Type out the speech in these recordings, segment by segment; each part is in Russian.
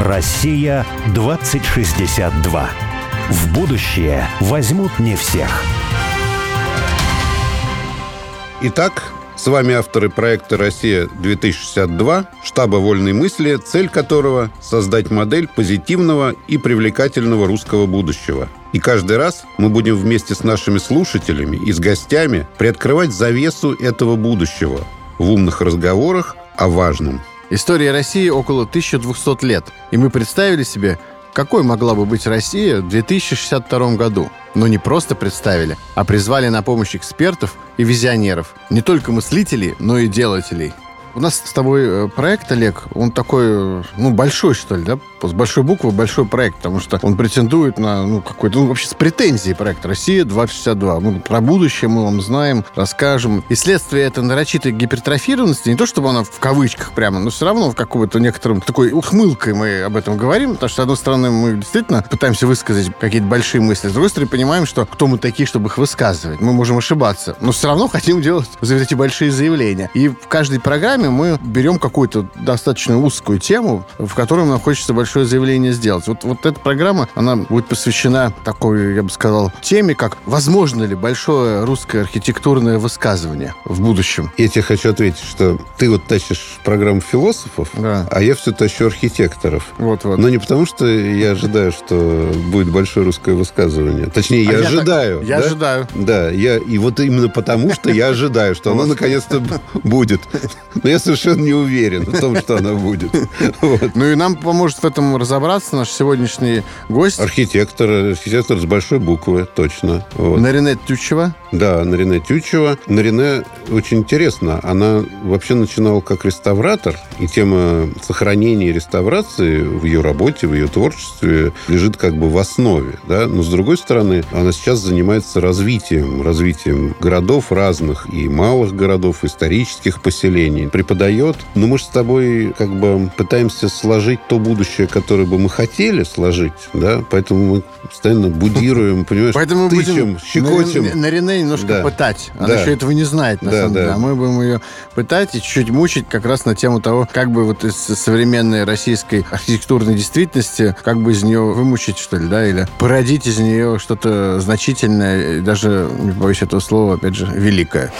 Россия 2062. В будущее возьмут не всех. Итак, с вами авторы проекта «Россия-2062», штаба «Вольной мысли», цель которого – создать модель позитивного и привлекательного русского будущего. И каждый раз мы будем вместе с нашими слушателями и с гостями приоткрывать завесу этого будущего в умных разговорах о важном. История России около 1200 лет, и мы представили себе, какой могла бы быть Россия в 2062 году. Но не просто представили, а призвали на помощь экспертов и визионеров. Не только мыслителей, но и делателей – у нас с тобой э, проект, Олег, он такой, э, ну, большой, что ли, да? С большой буквы большой проект, потому что он претендует на, ну, какой-то, ну, вообще с претензией проект «Россия-2062». Ну, про будущее мы вам знаем, расскажем. И следствие это нарочитой гипертрофированности, не то чтобы она в кавычках прямо, но все равно в каком-то некотором такой ухмылкой мы об этом говорим, потому что, с одной стороны, мы действительно пытаемся высказать какие-то большие мысли, с другой стороны, понимаем, что кто мы такие, чтобы их высказывать. Мы можем ошибаться, но все равно хотим делать эти большие заявления. И в каждой программе мы берем какую-то достаточно узкую тему, в которой нам хочется большое заявление сделать. Вот, вот эта программа, она будет посвящена такой, я бы сказал, теме, как возможно ли большое русское архитектурное высказывание в будущем. Я тебе хочу ответить, что ты вот тащишь программу философов, да. а я все тащу архитекторов. Вот, вот. Но не потому, что я ожидаю, что будет большое русское высказывание. Точнее, я а ожидаю. Я, так, я да? ожидаю. Да, я, и вот именно потому, что я ожидаю, что оно наконец-то будет. Но я совершенно не уверен в том, что она будет. Ну и нам поможет в этом разобраться наш сегодняшний гость. Архитектор, архитектор с большой буквы, точно. Вот. Нарине Тючева. Да, Нарине Тючева. Нарине очень интересно. Она вообще начинала как реставратор, и тема сохранения и реставрации в ее работе, в ее творчестве лежит как бы в основе. Да? Но с другой стороны, она сейчас занимается развитием, развитием городов разных, и малых городов, исторических поселений преподает. Но мы же с тобой как бы пытаемся сложить то будущее, которое бы мы хотели сложить, да, поэтому мы постоянно будируем, понимаешь, Поэтому тычем, будем щекотим. На, на Рене немножко да. пытать. Она да. еще этого не знает, на да, самом да. деле. А мы будем ее пытать и чуть-чуть мучить как раз на тему того, как бы вот из современной российской архитектурной действительности, как бы из нее вымучить, что ли, да, или породить из нее что-то значительное, даже, не боюсь этого слова, опять же, великое.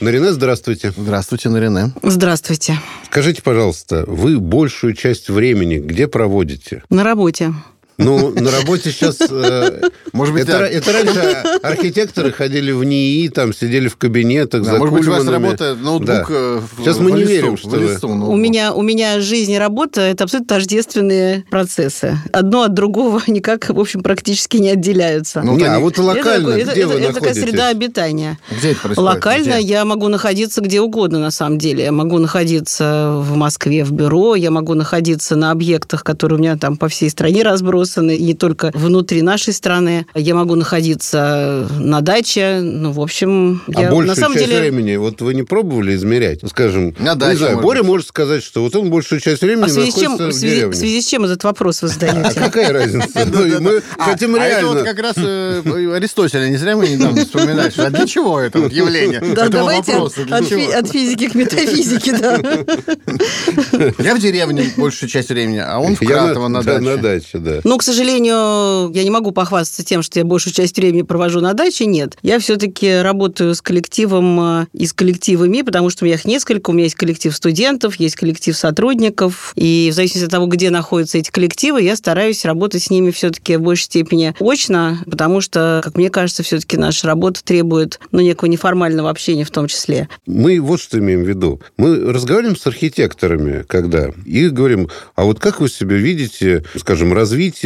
Нарине, здравствуйте. Здравствуйте, Нарине. Здравствуйте. Скажите, пожалуйста, вы большую часть времени где проводите? На работе. Ну, на работе сейчас... Э, может быть, это, это раньше архитекторы ходили в НИИ, там сидели в кабинетах да, за Может быть, у вас работа, ноутбук да. Э, сейчас мы не лесу, верим, что лесу, вы... у, меня, у меня жизнь и работа – это абсолютно тождественные процессы. Одно от другого никак, в общем, практически не отделяются. Ну, не, а вот локально это, где это, вы это, это такая среда обитания. Где это происходит? Локально где? я могу находиться где угодно, на самом деле. Я могу находиться в Москве в бюро, я могу находиться на объектах, которые у меня там по всей стране разбросаны, и не только внутри нашей страны. Я могу находиться на даче. Ну, в общем, а я, большую на самом часть деле... времени вот вы не пробовали измерять? Ну, скажем, на даче, не знаю, Боря быть. может сказать, что вот он большую часть времени а в связи находится чем, в деревне. В связи с чем этот вопрос вы задаете? А какая разница? Ну, мы а, хотим а реально... это вот как раз э, Аристотеля, не зря мы недавно вспоминали, а для чего это явление? Да, давайте от физики к метафизике, да. Я в деревне большую часть времени, а он в Кратово на даче. на даче, да. Ну, к сожалению, я не могу похвастаться тем, что я большую часть времени провожу на даче, нет. Я все-таки работаю с коллективом э, и с коллективами, потому что у меня их несколько. У меня есть коллектив студентов, есть коллектив сотрудников. И в зависимости от того, где находятся эти коллективы, я стараюсь работать с ними все-таки в большей степени очно, потому что, как мне кажется, все-таки наша работа требует ну, некого неформального общения в том числе. Мы вот что имеем в виду. Мы разговариваем с архитекторами, когда, и говорим, а вот как вы себе видите, скажем, развитие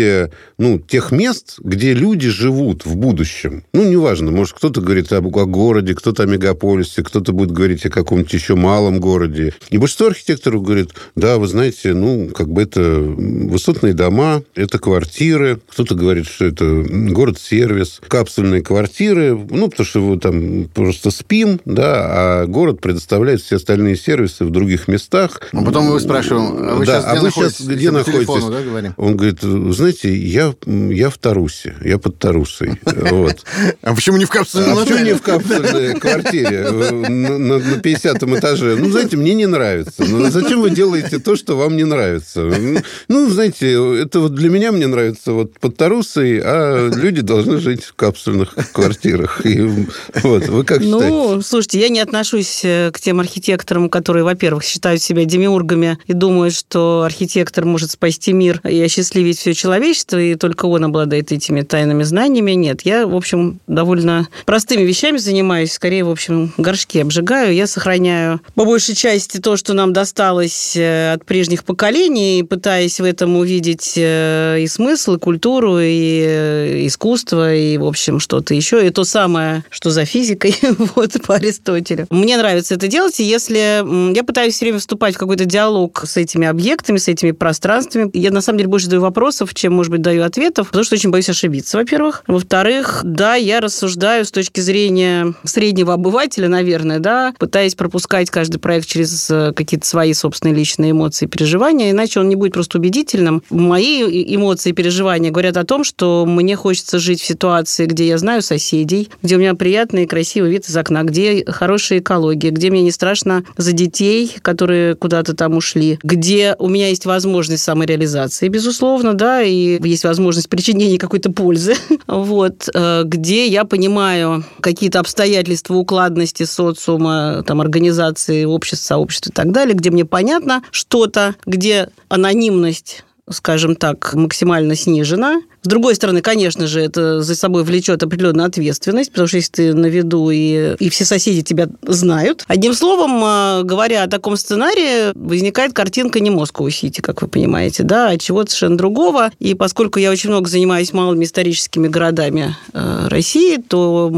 ну, тех мест, где люди живут в будущем. Ну, неважно, может, кто-то говорит о городе, кто-то о мегаполисе, кто-то будет говорить о каком-нибудь еще малом городе. И большинство архитекторов говорит, да, вы знаете, ну, как бы это высотные дома, это квартиры. Кто-то говорит, что это город-сервис, капсульные квартиры, ну, потому что вы там просто спим, да, а город предоставляет все остальные сервисы в других местах. А потом мы спрашиваем, а вы да, сейчас, где, а вы сейчас где находитесь? Телефону, да, говорим? Он говорит, знаете, знаете, я, я в Тарусе, я под Тарусой. Вот. А почему не в капсуле? А почему не в капсульной квартире на, на, на 50 этаже? Ну, знаете, мне не нравится. Ну, зачем вы делаете то, что вам не нравится? Ну, знаете, это вот для меня мне нравится вот под Тарусой, а люди должны жить в капсульных квартирах. И, вот, вы как ну, считаете? Ну, слушайте, я не отношусь э, к тем архитекторам, которые, во-первых, считают себя демиургами и думают, что архитектор может спасти мир и осчастливить все человечество, и только он обладает этими тайными знаниями. Нет, я, в общем, довольно простыми вещами занимаюсь, скорее, в общем, горшки обжигаю. Я сохраняю по большей части то, что нам досталось э, от прежних поколений, пытаясь в этом увидеть э, и смысл, и культуру, и искусство, и, в общем, что-то еще. И то самое, что за физикой, вот, по Аристотелю. Мне нравится это делать, и если я пытаюсь все время вступать в какой-то диалог с этими объектами, с этими пространствами, я на самом деле больше даю вопросов, чем, может быть, даю ответов, потому что очень боюсь ошибиться, во-первых. Во-вторых, да, я рассуждаю с точки зрения среднего обывателя, наверное, да, пытаясь пропускать каждый проект через э, какие-то свои собственные личные эмоции и переживания, иначе он не будет просто убедительным. Мои эмоции и переживания говорят о том, что мне хочется жить в ситуации, где я знаю соседей, где у меня приятный и красивый вид из окна, где хорошая экология, где мне не страшно за детей, которые куда-то там ушли, где у меня есть возможность самореализации, безусловно, да, и есть возможность причинения какой-то пользы, вот, э, где я понимаю какие-то обстоятельства укладности социума, там, организации, общества, сообщества и так далее, где мне понятно что-то, где анонимность скажем так, максимально снижена, с другой стороны, конечно же, это за собой влечет определенную ответственность, потому что если ты на виду и, и все соседи тебя знают. Одним словом, а, говоря о таком сценарии, возникает картинка не Москва-Сити, как вы понимаете, да, а чего-то совершенно другого. И поскольку я очень много занимаюсь малыми историческими городами э, России, то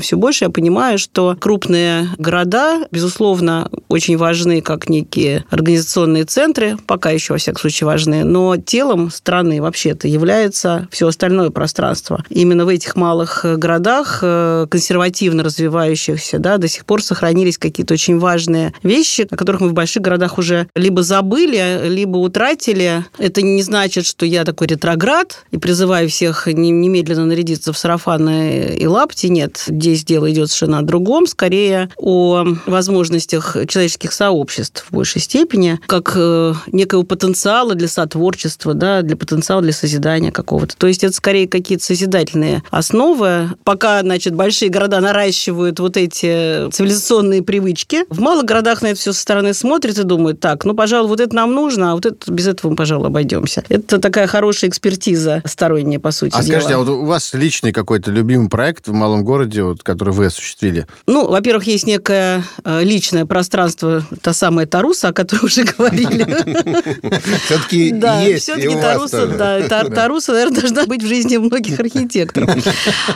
все больше я понимаю, что крупные города, безусловно, очень важны как некие организационные центры, пока еще, во всяком случае, важны, но телом страны вообще-то является все остальное пространство. Именно в этих малых э, городах, э, консервативно развивающихся, да, до сих пор сохранились какие-то очень важные вещи, о которых мы в больших городах уже либо забыли, либо утратили. Это не значит, что я такой ретроград и призываю всех немедленно нарядиться в сарафаны и лапти. Нет, здесь дело идет совершенно о другом, скорее о возможностях человеческих сообществ в большей степени, как э, некого потенциала для сотворчества, да, для потенциала для созидания какого-то вот. То есть это скорее какие-то созидательные основы. Пока, значит, большие города наращивают вот эти цивилизационные привычки, в малых городах на это все со стороны смотрят и думают, так, ну, пожалуй, вот это нам нужно, а вот это без этого мы, пожалуй, обойдемся. Это такая хорошая экспертиза сторонняя, по сути А дела. скажите, а вот у вас личный какой-то любимый проект в малом городе, вот, который вы осуществили? Ну, во-первых, есть некое э, личное пространство, та самая Таруса, о которой уже говорили. Все-таки есть все-таки Таруса, да, Тар- Таруса, наверное, должна быть в жизни многих архитекторов.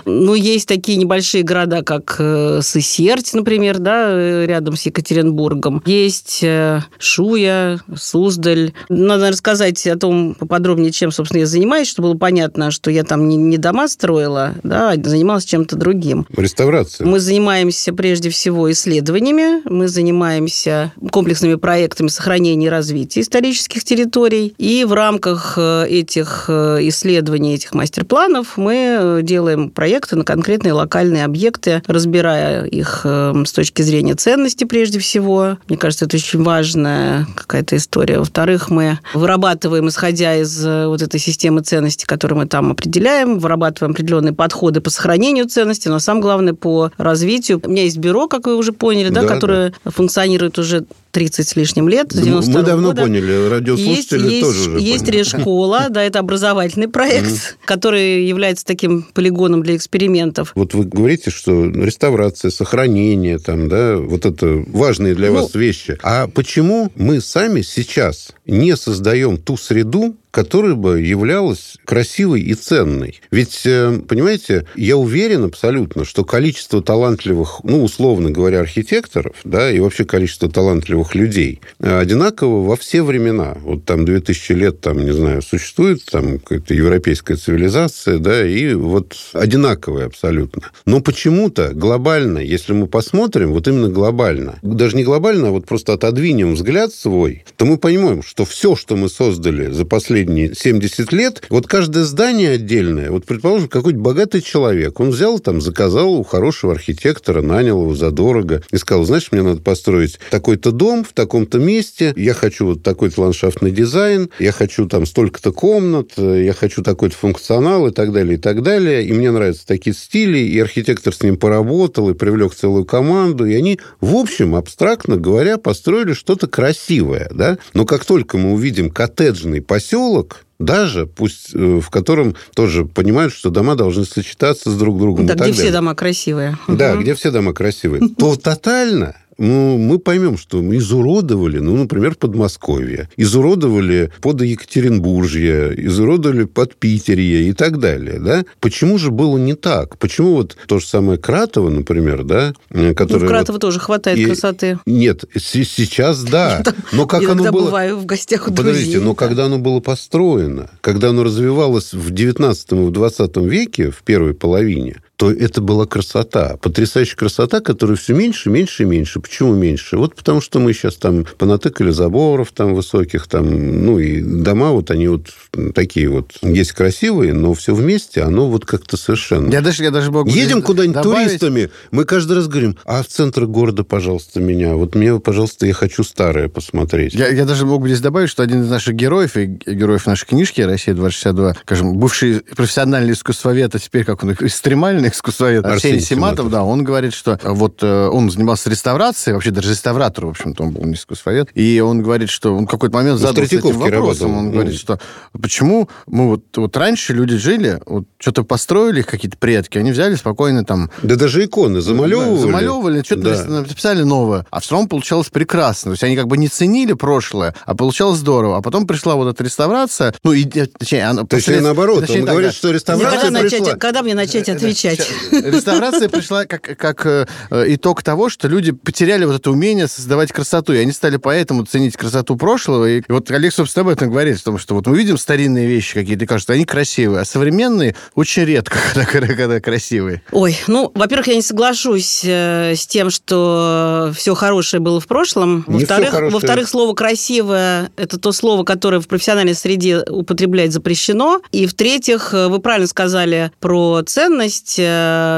Ну, есть такие небольшие города, как э, Сысерть, например, да, э, рядом с Екатеринбургом. Есть э, Шуя, Суздаль. Надо рассказать о том поподробнее, чем, собственно, я занимаюсь, чтобы было понятно, что я там не, не дома строила, да, а занималась чем-то другим. Реставрация. Мы занимаемся прежде всего исследованиями, мы занимаемся комплексными проектами сохранения и развития исторических территорий. И в рамках этих э, исследований, этих мастер-планов мы э, делаем проекты на конкретные локальные объекты, разбирая их э, с точки зрения ценности прежде всего. Мне кажется, это очень важная какая-то история. Во-вторых, мы вырабатываем, исходя из э, вот этой системы ценностей, которую мы там определяем, вырабатываем определенные подходы по сохранению ценностей, но самое главное по развитию. У меня есть бюро, как вы уже поняли, да, Да, которое функционирует уже 30 с лишним лет, с Да мы- 92 Мы давно года. поняли, радиослушатели есть, тоже есть, уже есть поняли. Решкола, да, это образовательный проект, который является таким полигоном для экспериментов. Вот вы говорите, что реставрация, сохранение, там, да, вот это важные для Ну- вас вещи. А почему мы сами сейчас не создаем ту среду, которая бы являлась красивой и ценной? Ведь, э, понимаете, я уверен абсолютно, что количество талантливых, ну, условно говоря, архитекторов, да, и вообще количество талантливых людей э, одинаково во все времена. Вот там 2000 лет, там, не знаю, существует там какая-то европейская цивилизация, да, и вот одинаковые абсолютно. Но почему-то глобально, если мы посмотрим, вот именно глобально, даже не глобально, а вот просто отодвинем взгляд свой, то мы понимаем, что все, что мы создали за последние последние 70 лет, вот каждое здание отдельное, вот, предположим, какой-то богатый человек, он взял там, заказал у хорошего архитектора, нанял его задорого и сказал, знаешь, мне надо построить такой-то дом в таком-то месте, я хочу вот такой-то ландшафтный дизайн, я хочу там столько-то комнат, я хочу такой-то функционал и так далее, и так далее, и мне нравятся такие стили, и архитектор с ним поработал, и привлек целую команду, и они, в общем, абстрактно говоря, построили что-то красивое, да, но как только мы увидим коттеджный поселок, даже, пусть э, в котором тоже понимают, что дома должны сочетаться с друг другом. Да, где все дома красивые. Да, угу. где все дома красивые. То тотально ну, мы поймем, что мы изуродовали, ну, например, Подмосковье, изуродовали под Екатеринбуржье, изуродовали под Питерье и так далее, да? Почему же было не так? Почему вот то же самое Кратово, например, да? Которое ну, в Кратово вот... тоже хватает и... красоты. Нет, сейчас да. Но как оно было... бываю в гостях у Подождите, но когда оно было построено, когда оно развивалось в 19 и в 20 веке, в первой половине, то это была красота. Потрясающая красота, которая все меньше, меньше и меньше. Почему меньше? Вот потому что мы сейчас там понатыкали заборов там высоких, там, ну, и дома вот они вот такие вот есть красивые, но все вместе, оно вот как-то совершенно... Я даже, я даже могу Едем куда-нибудь добавить... туристами, мы каждый раз говорим, а в центр города, пожалуйста, меня. Вот мне, пожалуйста, я хочу старое посмотреть. Я, я даже могу здесь добавить, что один из наших героев, и героев нашей книжки «Россия-2062», скажем, бывший профессиональный искусствовед, а теперь как он, экстремальный, искусствовед Арсений, Арсений Симатов, да, он говорит, что вот э, он занимался реставрацией, вообще даже реставратор, в общем-то, он был не искусствовед, и он говорит, что он какой-то момент ну, задался этим вопросом, работал. он ну. говорит, что почему мы вот, вот раньше люди жили, вот что-то построили какие-то предки, они взяли спокойно там... Да даже иконы замалевывали. Да, замалевывали, что-то да. написали новое, а все равно получалось прекрасно. То есть они как бы не ценили прошлое, а получалось здорово. А потом пришла вот эта реставрация, ну, и, точнее, она... То есть наоборот, точнее, он так, говорит, да. что реставрация когда, пришла... начать, когда мне начать отвечать? Отвечать. Реставрация пришла как, как э, итог того, что люди потеряли вот это умение создавать красоту, и они стали поэтому ценить красоту прошлого. И, вот Олег, собственно, об этом говорит, потому что вот мы видим старинные вещи какие-то, кажется, они красивые, а современные очень редко, когда, когда красивые. Ой, ну, во-первых, я не соглашусь э, с тем, что все хорошее было в прошлом. Во-вторых, во-вторых, слово «красивое» — это то слово, которое в профессиональной среде употреблять запрещено. И в-третьих, э, вы правильно сказали про ценность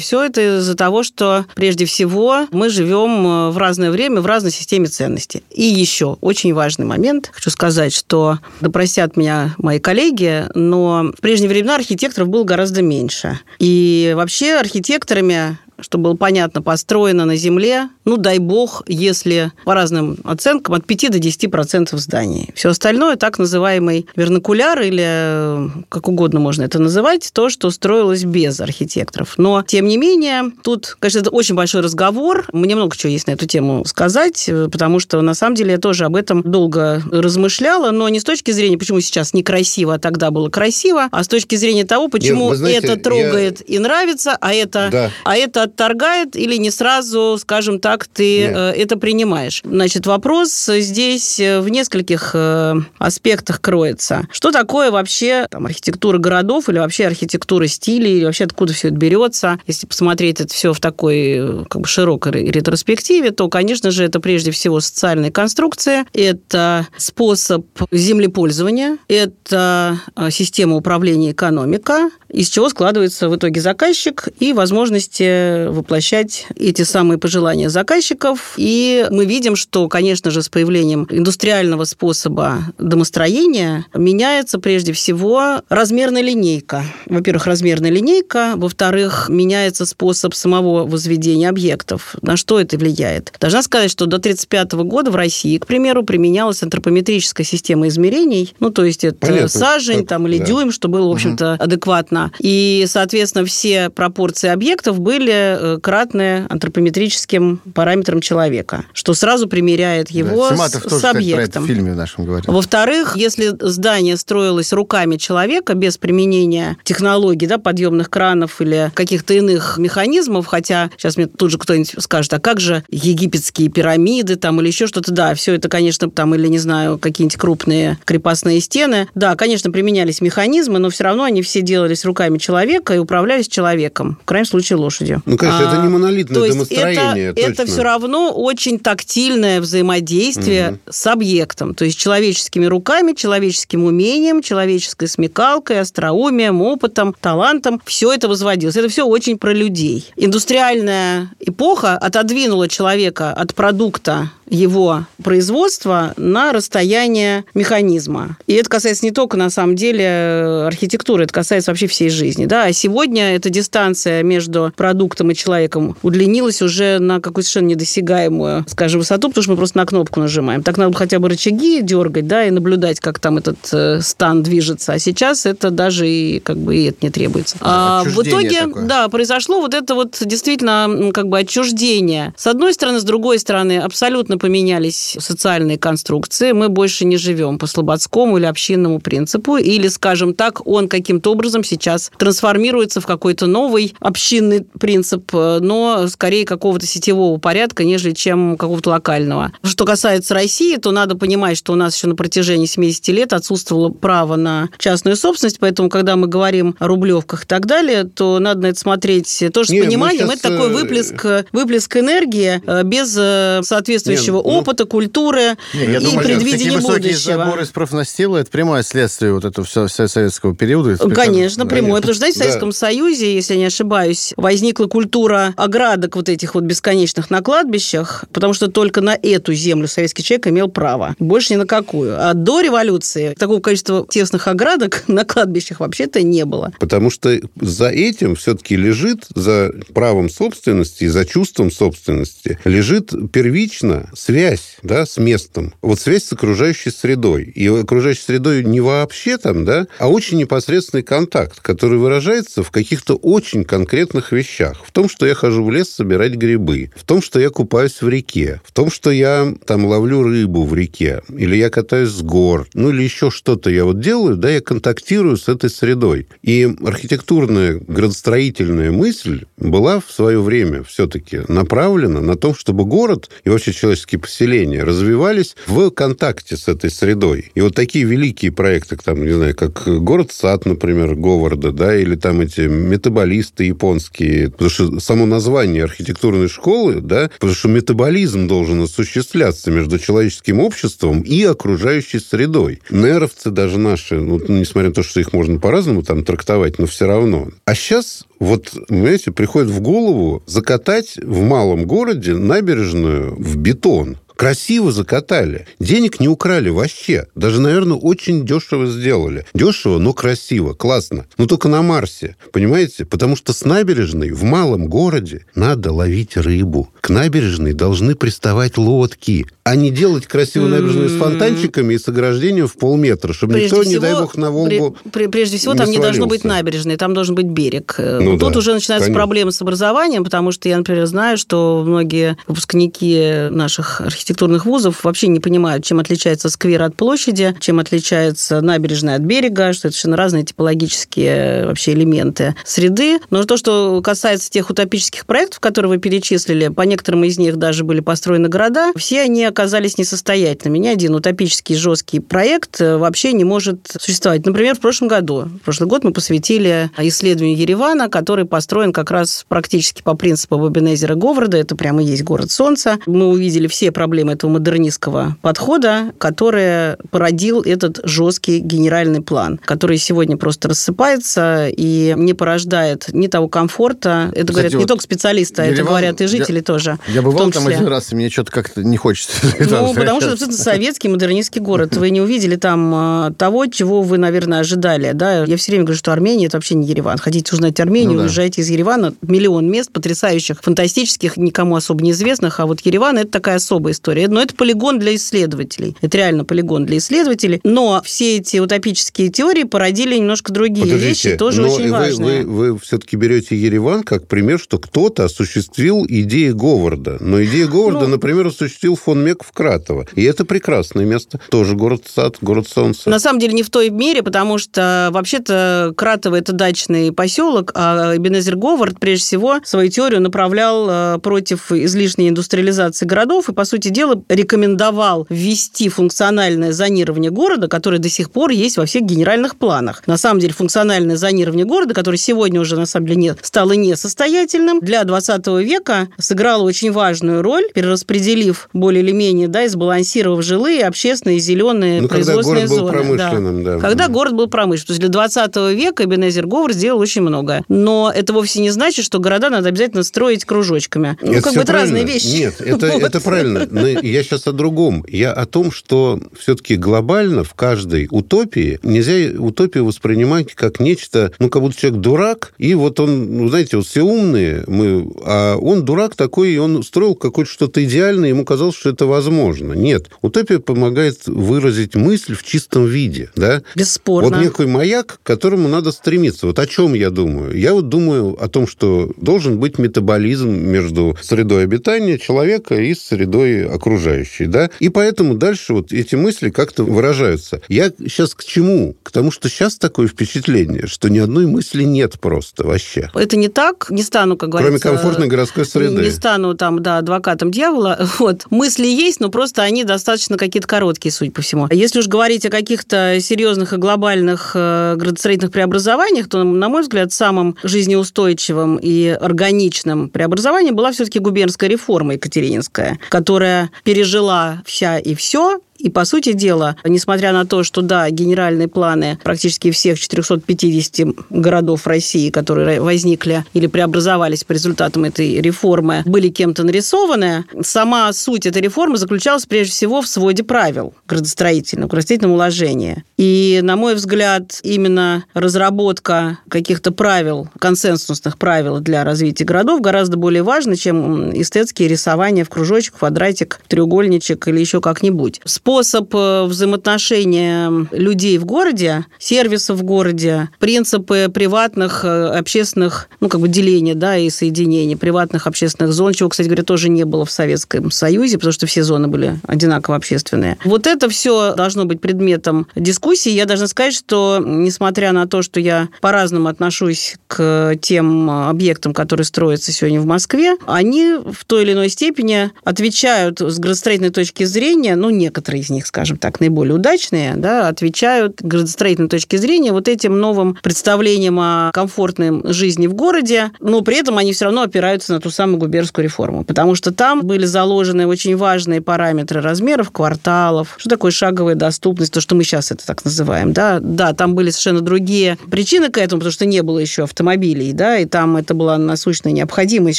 все это из-за того, что прежде всего мы живем э, в разное время, в разной системе ценностей. И еще очень важный момент. Хочу сказать, что да простят меня мои коллеги, но в прежние времена архитекторов было гораздо меньше. И вообще архитекторами чтобы было понятно, построено на земле, ну, дай бог, если по разным оценкам от 5 до 10% зданий. Все остальное так называемый вернокуляр или э, как угодно можно это называть, то, что строилось без архитекторов. Но, тем не менее, тут, конечно, это очень большой разговор. Мне много чего есть на эту тему сказать, э, потому что, на самом деле, я тоже об этом долго размышляла, но не с точки зрения, почему сейчас некрасиво, а тогда было красиво, а с точки зрения того, почему Нет, знаете, это трогает я... и нравится, а это, да. а это отторгает или не сразу, скажем так, ты Нет. Э, это принимаешь. Значит, вопрос здесь э, в нескольких э, аспектах кроется. Что такое вообще там, архитектура городов или вообще архитектура стилей, или вообще откуда все это берется? Если посмотреть это все в такой как бы, широкой ретроспективе, то, конечно же, это прежде всего социальные конструкции, это способ землепользования, это система управления экономика, из чего складывается в итоге заказчик и возможности воплощать эти самые пожелания заказчиков. И мы видим, что, конечно же, с появлением индустриального способа домостроения меняется прежде всего размерная линейка. Во-первых, размерная линейка. Во-вторых, меняется способ самого возведения объектов. На что это влияет? Должна сказать, что до 1935 года в России, к примеру, применялась антропометрическая система измерений. Ну, то есть это Понятно. сажень там, или да. дюйм, что было, в общем-то, угу. адекватно. И, соответственно, все пропорции объектов были Э, кратное антропометрическим параметрам человека, что сразу примеряет его да, с, тоже, с объектом. в фильме нашем говорил. Во-вторых, если здание строилось руками человека без применения технологий, да, подъемных кранов или каких-то иных механизмов, хотя сейчас мне тут же кто-нибудь скажет, а как же египетские пирамиды там или еще что-то, да, все это, конечно, там или, не знаю, какие-нибудь крупные крепостные стены, да, конечно, применялись механизмы, но все равно они все делались руками человека и управлялись человеком, в крайнем случае лошадью. Ну, конечно, это не монолитное то есть домостроение. Это, это все равно очень тактильное взаимодействие угу. с объектом. То есть человеческими руками, человеческим умением, человеческой смекалкой, остроумием, опытом, талантом. Все это возводилось. Это все очень про людей. Индустриальная эпоха отодвинула человека от продукта его производства на расстояние механизма. И это касается не только, на самом деле, архитектуры, это касается вообще всей жизни. Да? А сегодня эта дистанция между продуктом и человеком удлинилась уже на какую-то совершенно недосягаемую, скажем, высоту, потому что мы просто на кнопку нажимаем. Так надо хотя бы рычаги дергать, да, и наблюдать, как там этот э, стан движется. А сейчас это даже и как бы и это не требуется. А в итоге, такое. да, произошло вот это вот действительно как бы отчуждение. С одной стороны, с другой стороны, абсолютно поменялись социальные конструкции. Мы больше не живем по слободскому или общинному принципу, или, скажем так, он каким-то образом сейчас трансформируется в какой-то новый общинный принцип, но скорее какого-то сетевого порядка, нежели чем какого-то локального. Что касается России, то надо понимать, что у нас еще на протяжении 70 лет отсутствовало право на частную собственность, поэтому, когда мы говорим о рублевках и так далее, то надо на это смотреть тоже Не, с пониманием. Сейчас... Это такой э, выплеск, выплеск энергии э, без э, соответствующего ну, опыта, культуры не, я и думаю, предвидения такие будущего. заборы из профнастила – это прямое следствие вот этого всего советского периода. Конечно, прямое. Потому что, знаете, в Советском да. Союзе, если я не ошибаюсь, возникла культура оградок вот этих вот бесконечных на кладбищах, потому что только на эту землю советский человек имел право. Больше ни на какую. А до революции такого количества тесных оградок на кладбищах вообще-то не было. Потому что за этим все-таки лежит, за правом собственности и за чувством собственности, лежит первично связь да, с местом, вот связь с окружающей средой. И окружающей средой не вообще там, да, а очень непосредственный контакт, который выражается в каких-то очень конкретных вещах. В том, что я хожу в лес собирать грибы, в том, что я купаюсь в реке, в том, что я там ловлю рыбу в реке, или я катаюсь с гор, ну или еще что-то я вот делаю, да, я контактирую с этой средой. И архитектурная градостроительная мысль была в свое время все-таки направлена на том, чтобы город и вообще человеческий человеческие поселения развивались в контакте с этой средой. И вот такие великие проекты, там, не знаю, как город-сад, например, Говарда, да, или там эти метаболисты японские, потому что само название архитектурной школы, да, потому что метаболизм должен осуществляться между человеческим обществом и окружающей средой. Неровцы даже наши, ну, несмотря на то, что их можно по-разному там трактовать, но все равно. А сейчас вот, понимаете, приходит в голову закатать в малом городе набережную в бетон красиво закатали. Денег не украли вообще. Даже, наверное, очень дешево сделали. Дешево, но красиво, классно. Но только на Марсе, понимаете? Потому что с набережной в малом городе надо ловить рыбу. К набережной должны приставать лодки, а не делать красивую набережную с фонтанчиками и с ограждением в полметра, чтобы прежде никто, всего, не дай бог, на Волгу при, Прежде всего, не там не должно быть набережной, там должен быть берег. Ну, Тут да, уже начинаются конечно. проблемы с образованием, потому что я, например, знаю, что многие выпускники наших архитектурных архитектурных вузов вообще не понимают, чем отличается сквер от площади, чем отличается набережная от берега, что это совершенно разные типологические э, вообще элементы среды. Но то, что касается тех утопических проектов, которые вы перечислили, по некоторым из них даже были построены города, все они оказались несостоятельными. Ни один утопический жесткий проект э, вообще не может существовать. Например, в прошлом году, в прошлый год мы посвятили исследованию Еревана, который построен как раз практически по принципу Бабинезера Говарда. Это прямо и есть город солнца. Мы увидели все проблемы проблемы этого модернистского подхода, который породил этот жесткий генеральный план, который сегодня просто рассыпается и не порождает ни того комфорта. Это Кстати, говорят вот не только специалисты, а это говорят и жители я, тоже. Я бывал там один раз, и мне что-то как-то не хочется. Ну, потому что это советский модернистский город. Вы не увидели там а, того, чего вы, наверное, ожидали. Да? Я все время говорю, что Армения – это вообще не Ереван. Хотите узнать Армению, ну, да. уезжайте из Еревана. Миллион мест потрясающих, фантастических, никому особо неизвестных. А вот Ереван – это такая особая история история. Но это полигон для исследователей. Это реально полигон для исследователей. Но все эти утопические теории породили немножко другие Подождите, вещи, тоже очень вы, важные. Вы, вы все-таки берете Ереван как пример, что кто-то осуществил идеи Говарда. Но идеи Говарда, ну, например, осуществил фон Меков Кратова. И это прекрасное место. Тоже город-сад, город солнца. На самом деле не в той мере, потому что вообще-то Кратово это дачный поселок, а Бенезер Говард прежде всего свою теорию направлял э, против излишней индустриализации городов и, по сути дела, рекомендовал ввести функциональное зонирование города, которое до сих пор есть во всех генеральных планах. На самом деле функциональное зонирование города, которое сегодня уже на самом деле нет, стало несостоятельным, для 20 века сыграло очень важную роль, перераспределив более или менее, да, и сбалансировав жилые, общественные, зеленые, ну, производственные когда город зоны. Был промышленным, да. да. Когда город был промышленным. То есть для 20 века Эбенезер Говор сделал очень многое. Но это вовсе не значит, что города надо обязательно строить кружочками. Ну, это как бы это разные вещи. Нет, это, вот. это правильно. Но я сейчас о другом. Я о том, что все-таки глобально в каждой утопии нельзя утопию воспринимать как нечто, ну, как будто человек дурак, и вот он, ну, знаете, вот все умные, мы, а он дурак такой, и он строил какое-то что-то идеальное, ему казалось, что это возможно. Нет. Утопия помогает выразить мысль в чистом виде, да? Бесспорно. Вот некий маяк, к которому надо стремиться. Вот о чем я думаю? Я вот думаю о том, что должен быть метаболизм между средой обитания человека и средой окружающей, да? И поэтому дальше вот эти мысли как-то выражаются. Я сейчас к чему? К тому, что сейчас такое впечатление, что ни одной мысли нет просто вообще. Это не так. Не стану, как говорится... Кроме комфортной городской среды. Не стану там, да, адвокатом дьявола. Вот. Мысли есть, но просто они достаточно какие-то короткие, судя по всему. Если уж говорить о каких-то серьезных и глобальных э, градостроительных преобразованиях, то, на мой взгляд, самым жизнеустойчивым и органичным преобразованием была все-таки губернская реформа Екатерининская, которая пережила вся и все, и, по сути дела, несмотря на то, что, да, генеральные планы практически всех 450 городов России, которые возникли или преобразовались по результатам этой реформы, были кем-то нарисованы, сама суть этой реформы заключалась прежде всего в своде правил градостроительного, градостроительном уложении. И, на мой взгляд, именно разработка каких-то правил, консенсусных правил для развития городов гораздо более важна, чем эстетские рисования в кружочек, квадратик, треугольничек или еще как-нибудь способ э, взаимоотношения людей в городе, сервисов в городе, принципы приватных, э, общественных, ну, как бы деления, да, и соединения приватных общественных зон, чего, кстати говоря, тоже не было в Советском Союзе, потому что все зоны были одинаково общественные. Вот это все должно быть предметом дискуссии. Я должна сказать, что, несмотря на то, что я по-разному отношусь к тем объектам, которые строятся сегодня в Москве, они в той или иной степени отвечают с градостроительной точки зрения, ну, некоторые из них, скажем так, наиболее удачные, да, отвечают градостроительной точки зрения вот этим новым представлениям о комфортной жизни в городе, но при этом они все равно опираются на ту самую губернскую реформу, потому что там были заложены очень важные параметры размеров кварталов, что такое шаговая доступность, то, что мы сейчас это так называем, да, да, там были совершенно другие причины к этому, потому что не было еще автомобилей, да, и там это была насущная необходимость,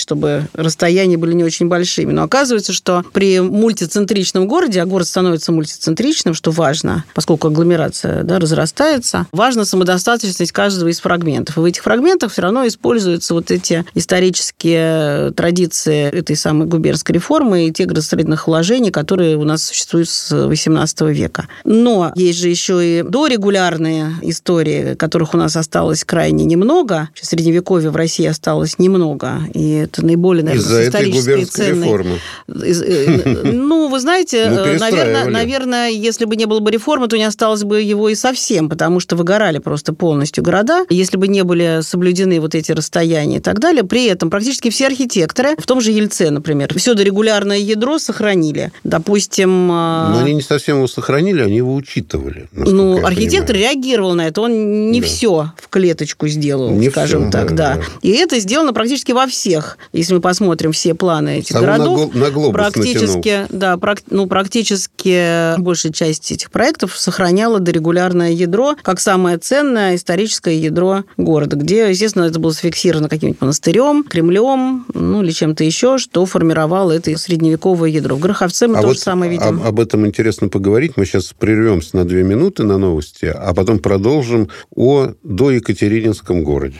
чтобы расстояния были не очень большими. Но оказывается, что при мультицентричном городе, а город становится становится мультицентричным, что важно, поскольку агломерация да, разрастается. Важна самодостаточность каждого из фрагментов. И в этих фрагментах все равно используются вот эти исторические традиции этой самой губернской реформы и те градостроительных вложений, которые у нас существуют с XVIII века. Но есть же еще и дорегулярные истории, которых у нас осталось крайне немного. В Средневековье в России осталось немного. И это наиболее, наверное, Из-за этой губернской ценные. реформы. Э, ну, вы знаете, ну, наверное, наверное, если бы не было бы реформы, то не осталось бы его и совсем, потому что выгорали просто полностью города. Если бы не были соблюдены вот эти расстояния и так далее, при этом практически все архитекторы, в том же Ельце, например, все дорегулярное ядро сохранили. Допустим... А, Но они не совсем его сохранили, они его учитывали. Ну, архитектор понимаю. реагировал на это. Он не да. все в клеточку сделал, не скажем все, так, да, да. И это сделано практически во всех. Если мы посмотрим все планы этих Сам городов, на, глобус практически, натянул. да, ну, практически большая часть этих проектов сохраняла дорегулярное ядро как самое ценное историческое ядро города, где, естественно, это было зафиксировано каким-нибудь монастырем, Кремлем, ну или чем-то еще, что формировало это средневековое ядро. В Гроховце мы а то вот самое видим. Об, об этом интересно поговорить. Мы сейчас прервемся на две минуты на новости, а потом продолжим о доекатерининском городе.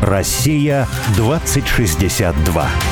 Россия 2062.